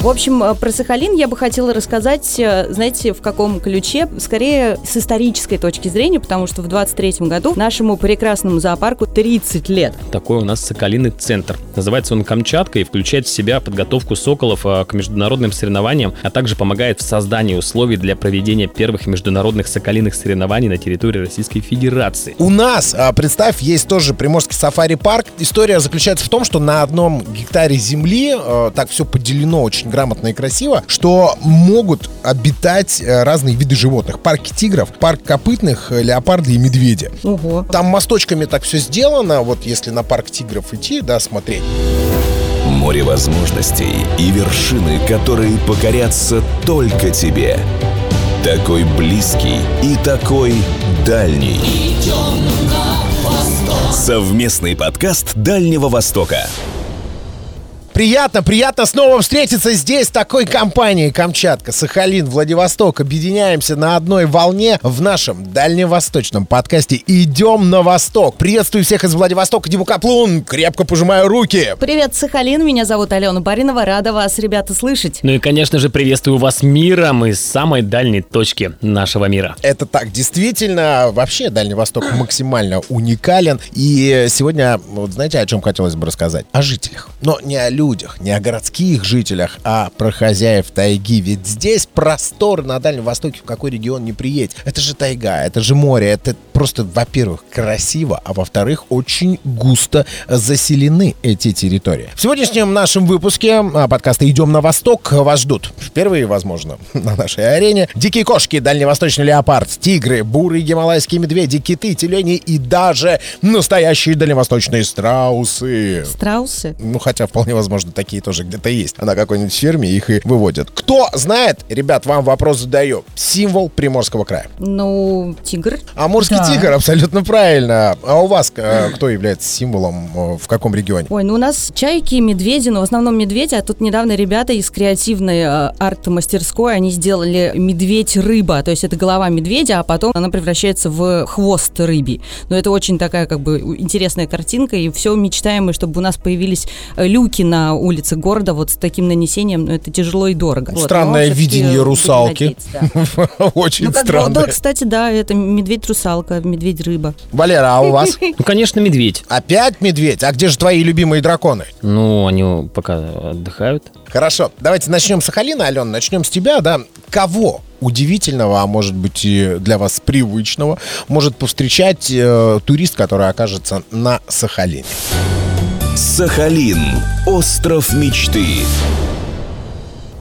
В общем, э, про Сахалин я бы хотела рассказать, э, знаете, в каком ключе, скорее с исторической точки зрения, потому что в 23 году нашему прекрасному зоопарку 30 лет. Такой у нас Соколиный центр. Называется он Камчатка и включает в себя подготовку соколов э, к международным соревнованиям, а также помогает в создании условий для проведения первых международных соколиных соревнований на территории Российской Федерации. У нас, а, представь, есть тоже Приморский сафари-парк. История заключается в том, что на одном гектаре земли так все поделено очень грамотно и красиво, что могут обитать э, разные виды животных. Парки тигров, парк копытных, э, леопарды и медведи. Ого. Там мосточками так все сделано, вот если на парк тигров идти, да, смотреть. Море возможностей и вершины, которые покорятся только тебе. Такой близкий и такой дальний. Совместный подкаст Дальнего Востока. Приятно, приятно снова встретиться здесь, такой компании. Камчатка, Сахалин, Владивосток. Объединяемся на одной волне в нашем дальневосточном подкасте «Идем на восток». Приветствую всех из Владивостока, Диму Каплун. Крепко пожимаю руки. Привет, Сахалин, меня зовут Алена Баринова, рада вас, ребята, слышать. Ну и, конечно же, приветствую вас миром из самой дальней точки нашего мира. Это так, действительно, вообще Дальний Восток максимально уникален. И сегодня, вот знаете, о чем хотелось бы рассказать? О жителях. Но не о людях, не о городских жителях, а про хозяев тайги. Ведь здесь простор на Дальнем Востоке, в какой регион не приедь. Это же тайга, это же море, это просто, во-первых, красиво, а во-вторых, очень густо заселены эти территории. В сегодняшнем нашем выпуске а, подкаста «Идем на восток» вас ждут впервые, возможно, на нашей арене дикие кошки, дальневосточный леопард, тигры, бурые гималайские медведи, киты, тюлени и даже настоящие дальневосточные страусы. Страусы? Ну, хотя вполне возможно такие тоже где-то есть. На какой-нибудь ферме их и выводят. Кто знает, ребят, вам вопрос задаю. Символ Приморского края. Ну, тигр. Амурский Да. тигр, абсолютно правильно. А у вас э, кто является символом э, в каком регионе? Ой, ну у нас чайки, медведи, но в основном медведи, а тут недавно ребята из креативной э, арт-мастерской, они сделали медведь-рыба, то есть это голова медведя, а потом она превращается в хвост рыбий. Но это очень такая как бы интересная картинка, и все мечтаем мы, чтобы у нас появились э, люки на улице города вот с таким нанесением, но это тяжело и дорого. Вот, Странное видение русалки. надеяться, да. Очень Ну, странное. да, кстати, да, это медведь-русалка, медведь-рыба. Валера, а у вас? Ну, конечно, медведь. Опять медведь? А где же твои любимые драконы? Ну, они пока отдыхают. Хорошо, давайте начнем с Сахалина, Алена, начнем с тебя, да. Кого удивительного, а может быть и для вас привычного, может повстречать э, турист, который окажется на Сахалине? Сахалин. Остров мечты.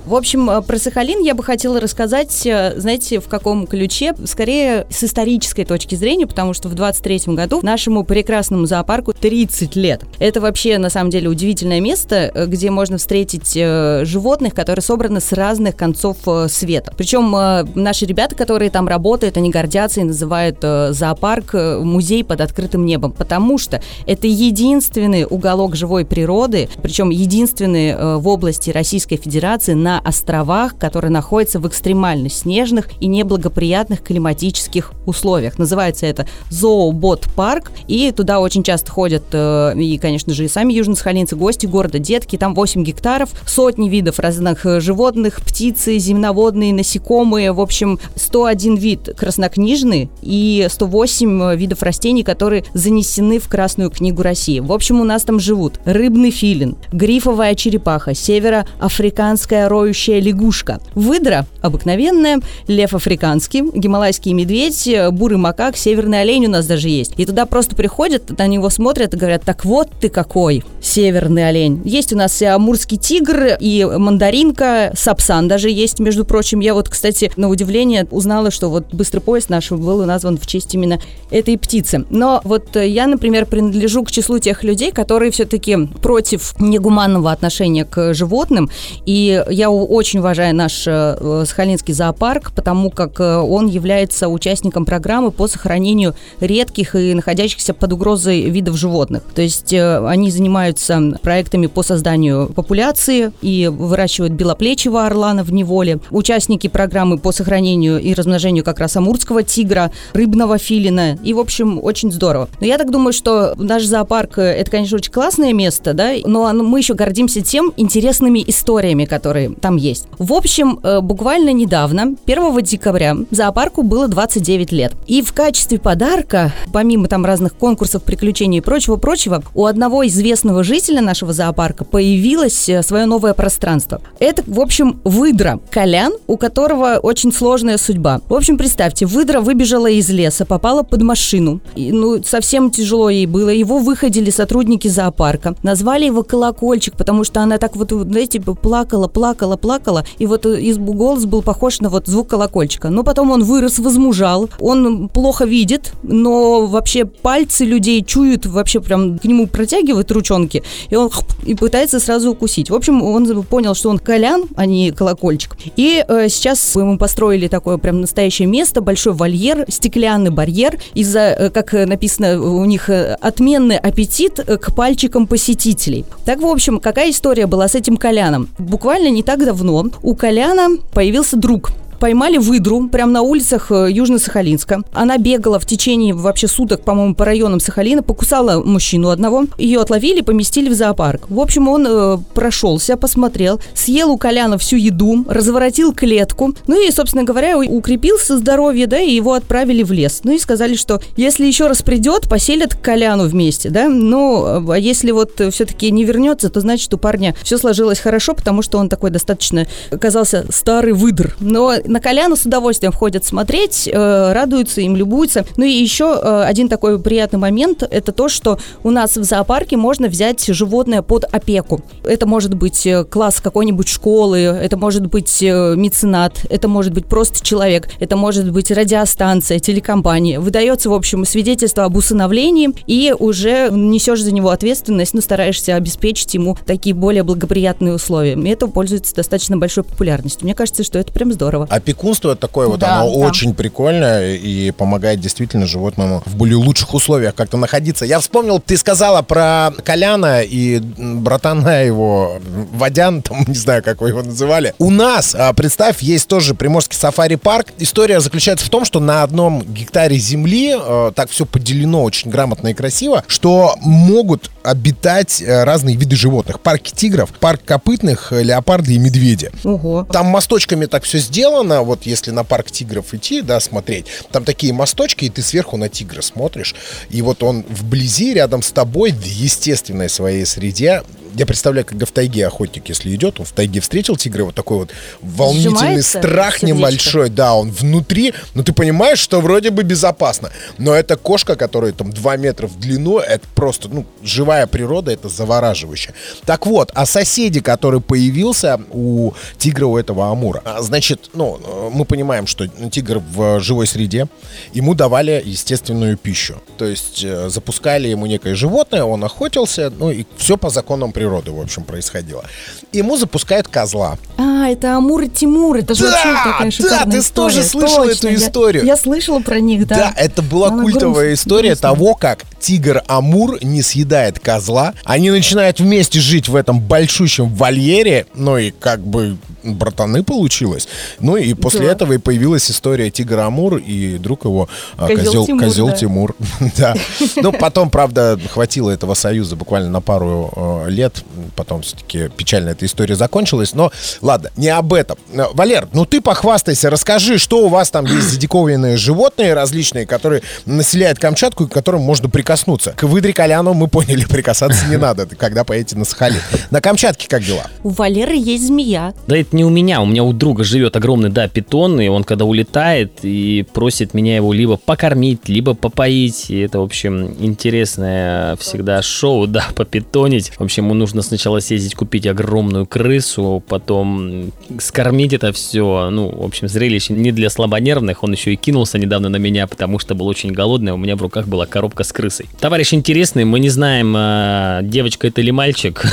В общем, э, про Сахалин я бы хотела рассказать, э, знаете, в каком ключе, скорее с исторической точки зрения, потому что в 23 году нашему прекрасному зоопарку 30 лет. Это вообще, на самом деле, удивительное место, э, где можно встретить животных, которые собраны с разных концов света. Причем наши ребята, которые там работают, они гордятся и называют зоопарк музей под открытым небом, потому что это единственный уголок живой природы, причем единственный в области Российской Федерации на островах, которые находятся в экстремально снежных и неблагоприятных климатических условиях. Называется это Зообот-парк, и туда очень часто ходят э, и, конечно же, и сами южно-сахалинцы, гости города, детки. Там 8 гектаров, сотни видов разных э, животных, птицы, земноводные, насекомые. В общем, 101 вид краснокнижный и 108 видов растений, которые занесены в Красную книгу России. В общем, у нас там живут рыбный филин, грифовая черепаха, североафриканская роющая лягушка, выдра обыкновенная, лев африканский, гималайский медведь, э, бурый макак, северный олень у нас даже есть. И туда просто приходят, на него смотрят и говорят, так вот ты какой, северный олень. Есть у нас и амурский тигр, и мандаринка, сапсан даже есть, между прочим. Я вот, кстати, на удивление узнала, что вот быстрый поезд наш был назван в честь именно этой птицы. Но вот э, я, например, принадлежу к числу тех людей, которые все-таки против негуманного отношения к животным. И я у- очень уважаю наш э, Сахалинский зоопарк, потому как э, он является участником программы по сохранению редких и находящихся под угрозой видов животных. То есть э, они занимаются проектами по созданию популяции и выращивают белоплечего орлана в неволе. Участники программы по сохранению и размножению как раз амурского тигра, рыбного филина. И, в общем, очень здорово. Но я так думаю, что наш зоопарк э, это, конечно, очень классное место, да, но мы еще гордимся тем интересными историями, которые там есть. В общем, э, буквально недавно, 1 декабря, зоопарку было 29 лет. И в качестве подарка, помимо там разных конкурсов, приключений и прочего-прочего, у одного известного жителя нашего зоопарка появилось э, свое новое пространство. Это, в общем, выдра. Колян, у которого очень сложная судьба. В общем, представьте, выдра выбежала из леса, попала под машину. И, ну, совсем тяжело ей было. Его выходили сотрудники зоопарка. Назвали его колокольчик, потому что она так вот, знаете, плакала, плакала, плакала. И вот э, из голос был похож на вот звук колокольчика. Но потом он вырос, возмужал. Он плохо видит, но вообще пальцы людей чуют, вообще прям к нему протягивают ручонки. И он и пытается сразу укусить. В общем, он понял, что он колян, а не колокольчик. И э, сейчас ему построили такое прям настоящее место, большой вольер, стеклянный барьер. Из-за, э, как написано у них, э, отменный аппетит э, к пальчикам посетителей. Так, в общем, какая история была с этим коляном? Буквально не так давно у коляна появился друг поймали выдру прямо на улицах э, Южно-Сахалинска. Она бегала в течение вообще суток, по-моему, по районам Сахалина, покусала мужчину одного. Ее отловили, поместили в зоопарк. В общем, он э, прошелся, посмотрел, съел у Коляна всю еду, разворотил клетку. Ну и, собственно говоря, укрепился здоровье, да, и его отправили в лес. Ну и сказали, что если еще раз придет, поселят Коляну вместе, да. Ну, а если вот все-таки не вернется, то значит у парня все сложилось хорошо, потому что он такой достаточно оказался старый выдр. Но на Коляну с удовольствием ходят смотреть, э, радуются им, любуются. Ну и еще э, один такой приятный момент – это то, что у нас в зоопарке можно взять животное под опеку. Это может быть э, класс какой-нибудь школы, это может быть меценат, это может быть просто человек, это может быть радиостанция, телекомпания. Выдается, в общем, свидетельство об усыновлении, и уже несешь за него ответственность, ну, стараешься обеспечить ему такие более благоприятные условия. И это пользуется достаточно большой популярностью. Мне кажется, что это прям здорово опекунство такое вот, Да, оно да. очень прикольное и помогает действительно животному в более лучших условиях как-то находиться. Я вспомнил, ты сказала про Коляна и братана его, Водян, там, не знаю, как вы его называли. У нас, а, представь, есть тоже Приморский сафари-парк. История заключается в том, что на одном гектаре земли э, так все поделено очень грамотно и красиво, что могут обитать э, разные виды животных. Парки тигров, парк копытных, э, леопарды и медведи. Ого. Там мосточками так все сделано, вот если на парк тигров идти, да, смотреть, там такие мосточки, и ты сверху на тигра смотришь, и вот он вблизи, рядом с тобой, в естественной своей среде, я представляю, когда в тайге охотник, если идет, он в тайге встретил тигра, вот такой вот волнительный Сжимается страх сердечко. небольшой, да, он внутри, но ты понимаешь, что вроде бы безопасно. Но эта кошка, которая там 2 метра в длину, это просто, ну, живая природа, это завораживающе. Так вот, о соседе, который появился у тигра, у этого амура. А, Значит, ну, мы понимаем, что тигр в живой среде, ему давали естественную пищу. То есть э, запускали ему некое животное, он охотился, ну и все по законам природы, в общем, происходило. Ему запускают козла. А, это Амур и Тимур, это же Да, вообще такая да, шикарная ты история. тоже слышала эту Точно, я- историю. Я, слышала про них, да. Да, это была Она культовая грустная, история грустная. того, как тигр Амур не съедает козла. Они начинают вместе жить в этом большущем вольере, ну и как бы братаны получилось. Ну и после Да. этого и появилась история тигра Амур и друг его а, Козел козел, Тимур, козел да. Тимур. Да. Ну, потом, правда, хватило этого союза буквально на пару э, лет. Потом все-таки печально эта история закончилась. Но ладно, не об этом. Э, Валер, ну ты похвастайся, расскажи, что у вас там есть за диковинные животные различные, которые населяют Камчатку и к которым можно прикоснуться. К выдре Коляну мы поняли, прикасаться не надо, когда поедете на Сахалин. На Камчатке как дела? У Валеры есть змея. Да это не у меня, у меня у друга живет огромный, да, питон, и он когда улетает и просит меня его либо покормить, либо попоить, и это, в общем, интересное всегда шоу, да, попитонить. В общем, ему нужно сначала съездить купить огромную крысу, потом скормить это все, ну, в общем, зрелище не для слабонервных, он еще и кинулся недавно на меня, потому что был очень голодный, а у меня в руках была коробка с крысой. Товарищ интересный, мы не знаем, а, девочка это или мальчик,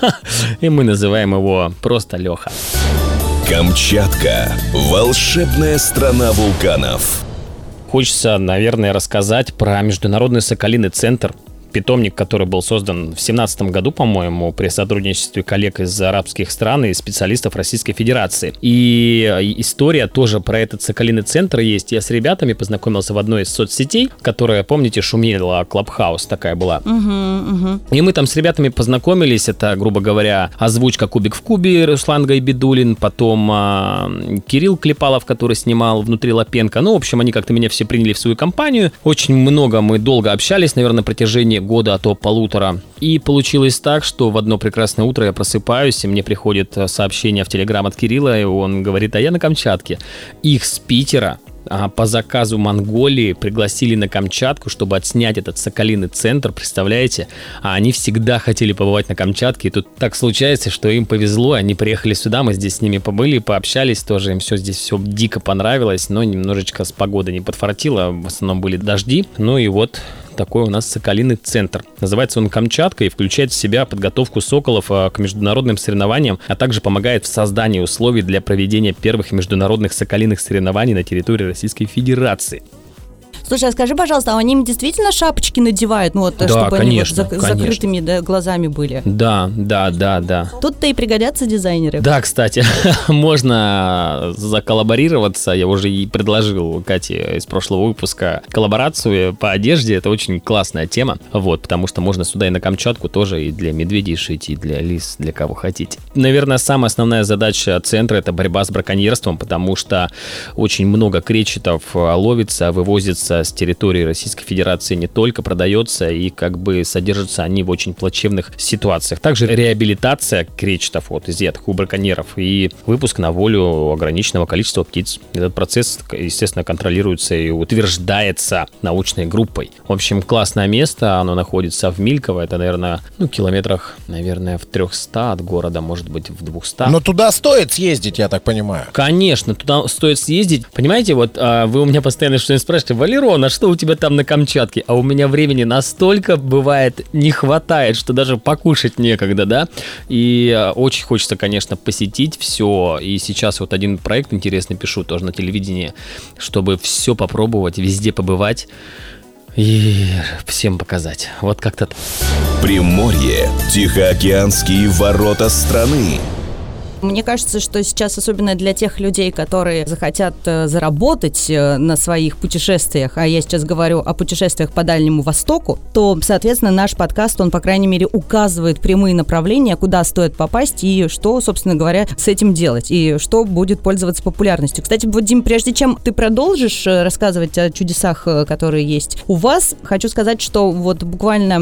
и мы называем его просто Леха. Камчатка. Волшебная страна вулканов. Хочется, наверное, рассказать про Международный Соколиный центр. Питомник, который был создан в 17 году, по-моему, при сотрудничестве коллег из арабских стран и специалистов Российской Федерации. И история тоже про этот соколиный центр есть. Я с ребятами познакомился в одной из соцсетей, которая, помните, шумела, Клабхаус такая была. Угу, угу. И мы там с ребятами познакомились. Это, грубо говоря, озвучка «Кубик в кубе» Руслан Гайбидулин, потом а, Кирилл Клепалов, который снимал «Внутри Лапенко». Ну, в общем, они как-то меня все приняли в свою компанию. Очень много мы долго общались, наверное, на протяжении года, а то полутора. И получилось так, что в одно прекрасное утро я просыпаюсь, и мне приходит сообщение в Телеграм от Кирилла, и он говорит, а я на Камчатке. Их с Питера а, по заказу Монголии пригласили на Камчатку, чтобы отснять этот Соколиный центр, представляете? А они всегда хотели побывать на Камчатке, и тут так случается, что им повезло, они приехали сюда, мы здесь с ними побыли, пообщались тоже, им все здесь все дико понравилось, но немножечко с погодой не подфартило, в основном были дожди, ну и вот такой у нас Соколиный центр. Называется он Камчатка и включает в себя подготовку соколов а, к международным соревнованиям, а также помогает в создании условий для проведения первых международных соколиных соревнований на территории Российской Федерации. Слушай, а скажи, пожалуйста, а они им действительно шапочки надевают, ну вот, Да, чтобы конечно, они вот зак- конечно. закрытыми да, глазами были? Да, да, да, да. Тут-то и пригодятся дизайнеры. Да, кстати, можно заколлаборироваться. Я уже и предложил Кате из прошлого выпуска коллаборацию по одежде. Это очень классная тема. Вот, потому что можно сюда и на Камчатку тоже и для медведей шить, и для лис, для кого хотите. Наверное, самая основная задача центра это борьба с браконьерством, потому что очень много кречетов а, ловится, вывозится с территории Российской Федерации не только, продается и как бы содержатся они в очень плачевных ситуациях. Также реабилитация кречетов от изъятых у браконьеров и выпуск на волю ограниченного количества птиц. Этот процесс, естественно, контролируется и утверждается научной группой. В общем, классное место, оно находится в Мильково, это, наверное, ну, километрах, наверное, в 300 от города, может быть, в 200. Но туда стоит съездить, я так понимаю. Конечно, туда стоит съездить. Понимаете, вот а, вы у меня постоянно что-нибудь спрашиваете, Валерон, а что у тебя там на Камчатке? А у меня времени настолько бывает не хватает, что даже покушать некогда, да? И а, очень хочется, конечно, посетить все. И сейчас вот один проект интересный пишу тоже на телевидении, чтобы все попробовать, везде побывать и всем показать. Вот как-то. Приморье. Тихоокеанские ворота страны. Мне кажется, что сейчас, особенно для тех людей, которые захотят э, заработать э, на своих путешествиях, а я сейчас говорю о путешествиях по Дальнему Востоку, то, соответственно, наш подкаст, он, по крайней мере, указывает прямые направления, куда стоит попасть и что, собственно говоря, с этим делать, и что будет пользоваться популярностью. Кстати, вот, Дим, прежде чем ты продолжишь э, рассказывать о чудесах, которые есть у вас, хочу сказать, что вот буквально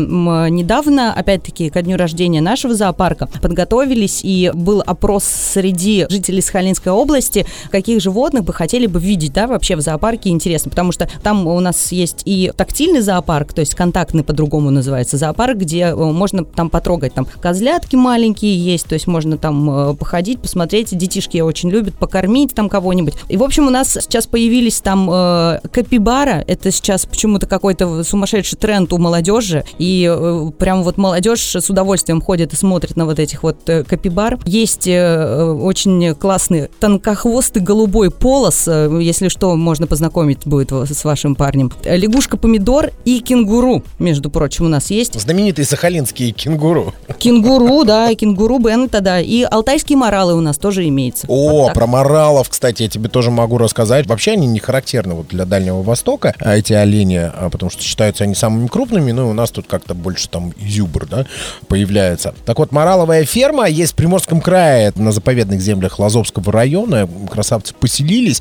недавно, опять-таки, ко дню рождения нашего зоопарка, подготовились, и был опрос среди жителей Сахалинской области, каких животных бы хотели бы видеть, да, вообще в зоопарке интересно, потому что там у нас есть и тактильный зоопарк, то есть контактный по-другому называется зоопарк, где э, можно там потрогать, там козлятки маленькие есть, то есть можно там э, походить, посмотреть, детишки очень любят покормить там кого-нибудь. И, в общем, у нас сейчас появились там э, капибара, это сейчас почему-то какой-то сумасшедший тренд у молодежи, и э, прям вот молодежь с удовольствием ходит и смотрит на вот этих вот э, капибар. Есть э, очень классный тонкохвостый голубой полос, э, если что, можно познакомить будет с вашим парнем. Э, Лягушка-помидор и кенгуру, между прочим, у нас есть. Знаменитые сахалинские кенгуру. Кенгуру, да, кенгуру Беннета, да, и алтайские моралы у нас тоже имеется. О, Вот про моралов, кстати, я тебе тоже могу рассказать. Вообще они не характерны вот для Дальнего Востока, а эти олени, а, потому что считаются они самыми крупными, ну и у нас тут как-то больше там изюбр, да, появляется. Так вот, мораловая ферма есть в Приморском крае, на заповедных землях Лазовского района. Красавцы поселились.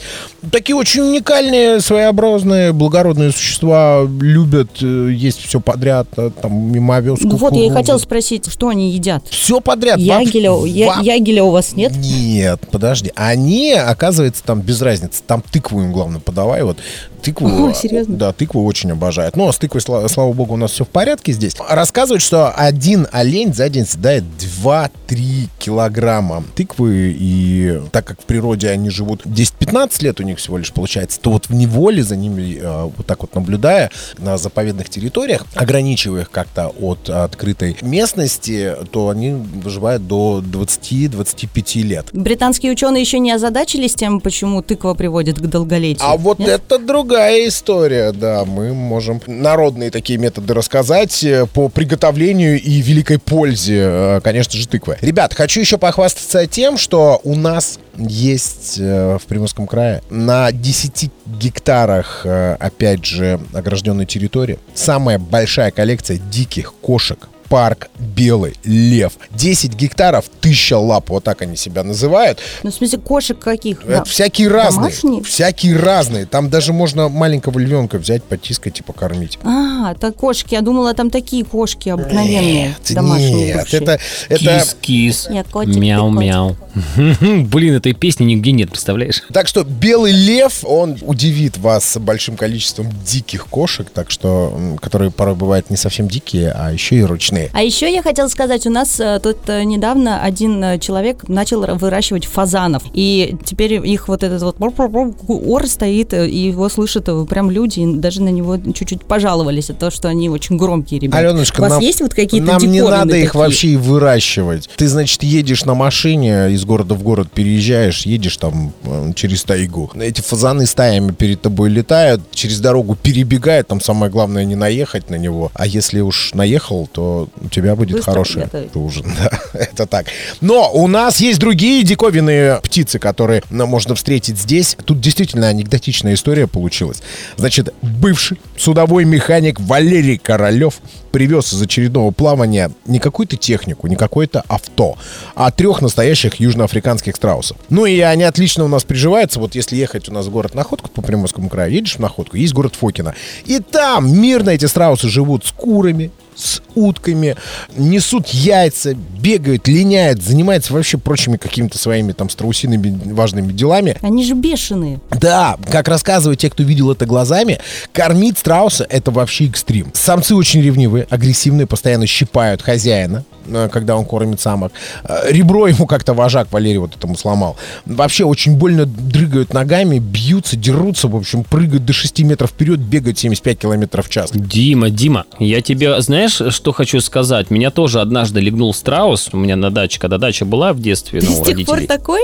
Такие очень уникальные, своеобразные, благородные существа, любят э, есть все подряд, э, там мимовез, Ну Вот, я и хотела спросить, что они едят? Все подряд. Ягеля, Вообще- я- ягеля у вас нет? нет, подожди. Они, оказывается, там без разницы. Там тыкву им, главное, подавай. Вот тыкву. О, серьезно? Да, тыкву очень обожают. Но с тыквой, сла- слава богу, у нас все в порядке здесь. Рассказывают, что один олень за день съедает 2-3 килограмма тыквы. И так как в природе они живут 10-15 лет у них всего лишь получается, то вот в неволе за ними, э, вот так вот наблюдая, на заповедных территориях, ограничивая их как-то от открытой местности, то они выживают до 20-25 лет. Британские ученые еще не озадачились тем, почему тыква приводит к долголетию? А вот Нет? это другая другая история, да. Мы можем народные такие методы рассказать э, по приготовлению и великой пользе, э, конечно же, тыквы. Ребят, хочу еще похвастаться тем, что у нас есть э, в Приморском крае на 10 гектарах, опять же, огражденной территории самая большая коллекция диких кошек парк Белый Лев. 10 гектаров, тысяча лап, вот так они себя называют. Ну, в смысле, кошек каких? Это Да. всякие разные. Домашние? Всякие разные. Там даже можно маленького львенка взять, потискать и покормить. А, это кошки. Я думала, там такие кошки обыкновенные, Нет, домашние. нет, это, это... Кис-кис. Мяу-мяу. Блин, этой песни нигде нет, представляешь? Так что белый лев, он удивит вас большим количеством диких кошек, так что, которые порой бывают не совсем дикие, а еще и ручные. А еще я хотела сказать, у нас э, тут э, недавно один э, человек начал выращивать фазанов, и теперь их вот этот вот ор стоит, и его слышат прям люди, и даже на него чуть-чуть пожаловались, от того, что они очень громкие ребята. Аленушка, у вас нам, есть вот какие-то нам не надо их такие? вообще и выращивать. Ты, значит, едешь на машине, из города в город переезжаешь, едешь там через тайгу. Эти фазаны стаями перед тобой летают, через дорогу перебегают, там самое главное не наехать на него. А если уж наехал, то у тебя будет Быстро хороший приготовить. ужин. Да, это так. Но у нас есть другие диковинные птицы, которые можно встретить здесь. Тут действительно анекдотичная история получилась. Значит, бывший судовой механик Валерий Королев привез из очередного плавания не какую-то технику, не какое-то авто, а трех настоящих южноафриканских страусов. Ну и они отлично у нас приживаются. Вот если ехать у нас в город Находку по Приморскому краю, едешь в Находку, есть город Фокино. И там мирно эти страусы живут с курами, с утками, несут яйца, бегают, линяют, занимаются вообще прочими какими-то своими там страусиными важными делами. Они же бешеные. Да, как рассказывают те, кто видел это глазами, кормить страуса это вообще экстрим. Самцы очень ревнивые, агрессивные, постоянно щипают хозяина, когда он кормит самок. Э, Ребро ему как-то вожак Валерий вот этому сломал. Вообще очень больно дрыгают ногами, бьются, дерутся, в общем, прыгают до 6 метров вперед, бегают 75 километров в час. Дима, Дима, я тебе, знаешь, что хочу сказать? Меня тоже однажды легнул страус. У меня на даче, когда дача была в детстве, ну, С тех пор такой?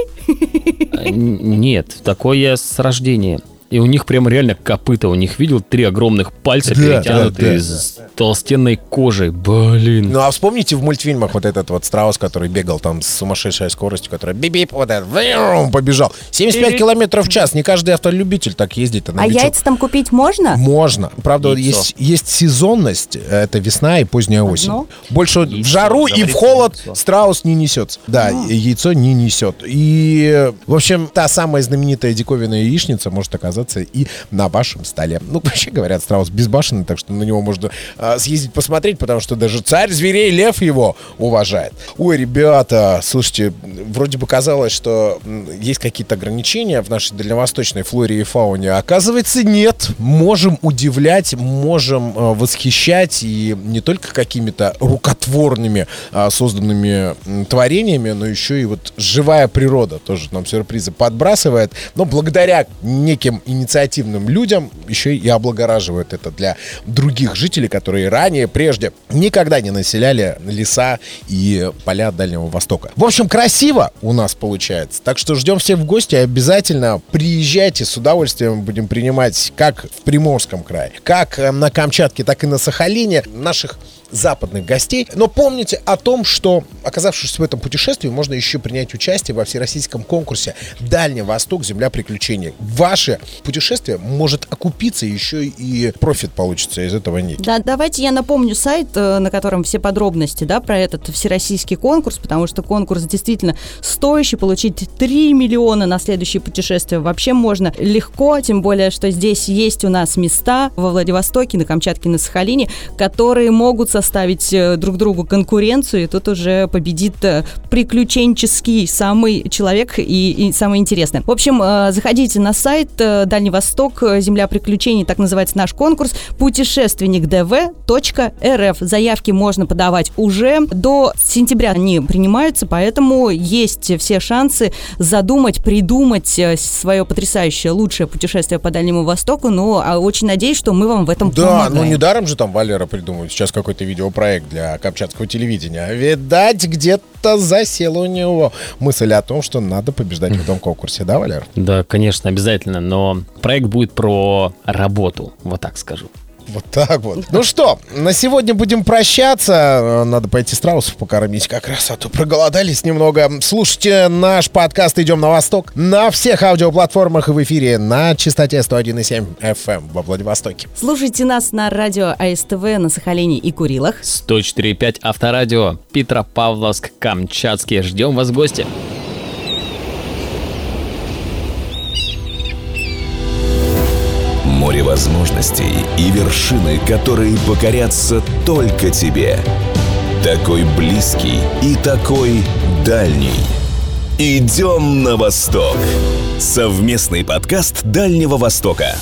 Н- Нет, такой я с рождения. И у них прям реально копыта. У них видел три огромных пальца, Да, перетянутые да, да. из толстенной кожи. Блин. Ну а вспомните в мультфильмах вот этот вот страус, который бегал там с сумасшедшей скоростью, который бип вот этот, врум, побежал. 75 километров в час. Не каждый автолюбитель так ездит. А яйца там купить можно? Можно. Правда, Яйцо. есть, есть сезонность. Это весна и поздняя осень. Одно? Больше в Яйцо, жару и в холод яйцо. страус не несется. Да, и яйцо не несет. И, в общем, та самая знаменитая диковинная яичница может оказаться и на вашем столе. Ну, вообще говорят, страус безбашенный, так что на него можно а, съездить посмотреть, потому что даже царь зверей лев его уважает. Ой, ребята, слушайте, вроде бы казалось, что есть какие-то ограничения в нашей дальневосточной флоре и фауне. Оказывается, нет. Можем удивлять, можем э, восхищать и не только какими-то рукотворными а, созданными м, творениями, но еще и вот живая природа тоже нам сюрпризы подбрасывает. Но благодаря неким инициативным людям еще и облагораживают это для других жителей, которые ранее, прежде никогда не населяли леса и поля Дальнего Востока. В общем, красиво у нас получается. Так что ждем всех в гости. Обязательно приезжайте. С удовольствием будем принимать как в Приморском крае, как э, на Камчатке, так и на Сахалине наших западных гостей. Но помните о том, что, оказавшись в этом путешествии, можно еще принять участие во всероссийском конкурсе «Дальний Восток. Земля приключений». Ваше путешествие может окупиться, еще и профит получится из этого некий. Да, давайте я напомню сайт, э, на котором все подробности, да, про этот всероссийский конкурс, потому что конкурс действительно стоящий, получить 3 миллиона на следующее путешествие вообще можно легко, тем более, что здесь есть у нас места во Владивостоке, на Камчатке, на Сахалине, которые могут составить э, друг другу конкуренцию, и тут уже победит э, приключенческий самый человек и, и самый интересный. В общем, э, заходите на сайт Дальний Восток, Земля приключений, так называется наш конкурс, путешественникдв.рф. Заявки можно подавать уже. До сентября они принимаются, поэтому есть все шансы задумать, придумать свое потрясающее лучшее путешествие по Дальнему Востоку, но а, очень надеюсь, что мы вам в этом Да, помогаем. ну недаром же там Валера придумывает сейчас какой-то видеопроект для Камчатского телевидения. Видать, где-то засела у него мысль о том, что надо побеждать в этом конкурсе, да, Валер? Да, конечно, обязательно, но проект будет про работу, вот так скажу. Вот так вот. Ну что, на сегодня будем прощаться. Надо пойти страусов покормить как раз, а то проголодались немного. Слушайте наш подкаст «Идем на восток» на всех аудиоплатформах и в эфире на частоте 101,7 FM во Владивостоке. Слушайте нас на радио АСТВ на Сахалине и Курилах. 104.5 Авторадио, Петропавловск, Камчатский. Ждем вас в гости. Море возможностей и вершины, которые покорятся только тебе. Такой близкий и такой дальний. Идем на восток. Совместный подкаст Дальнего Востока.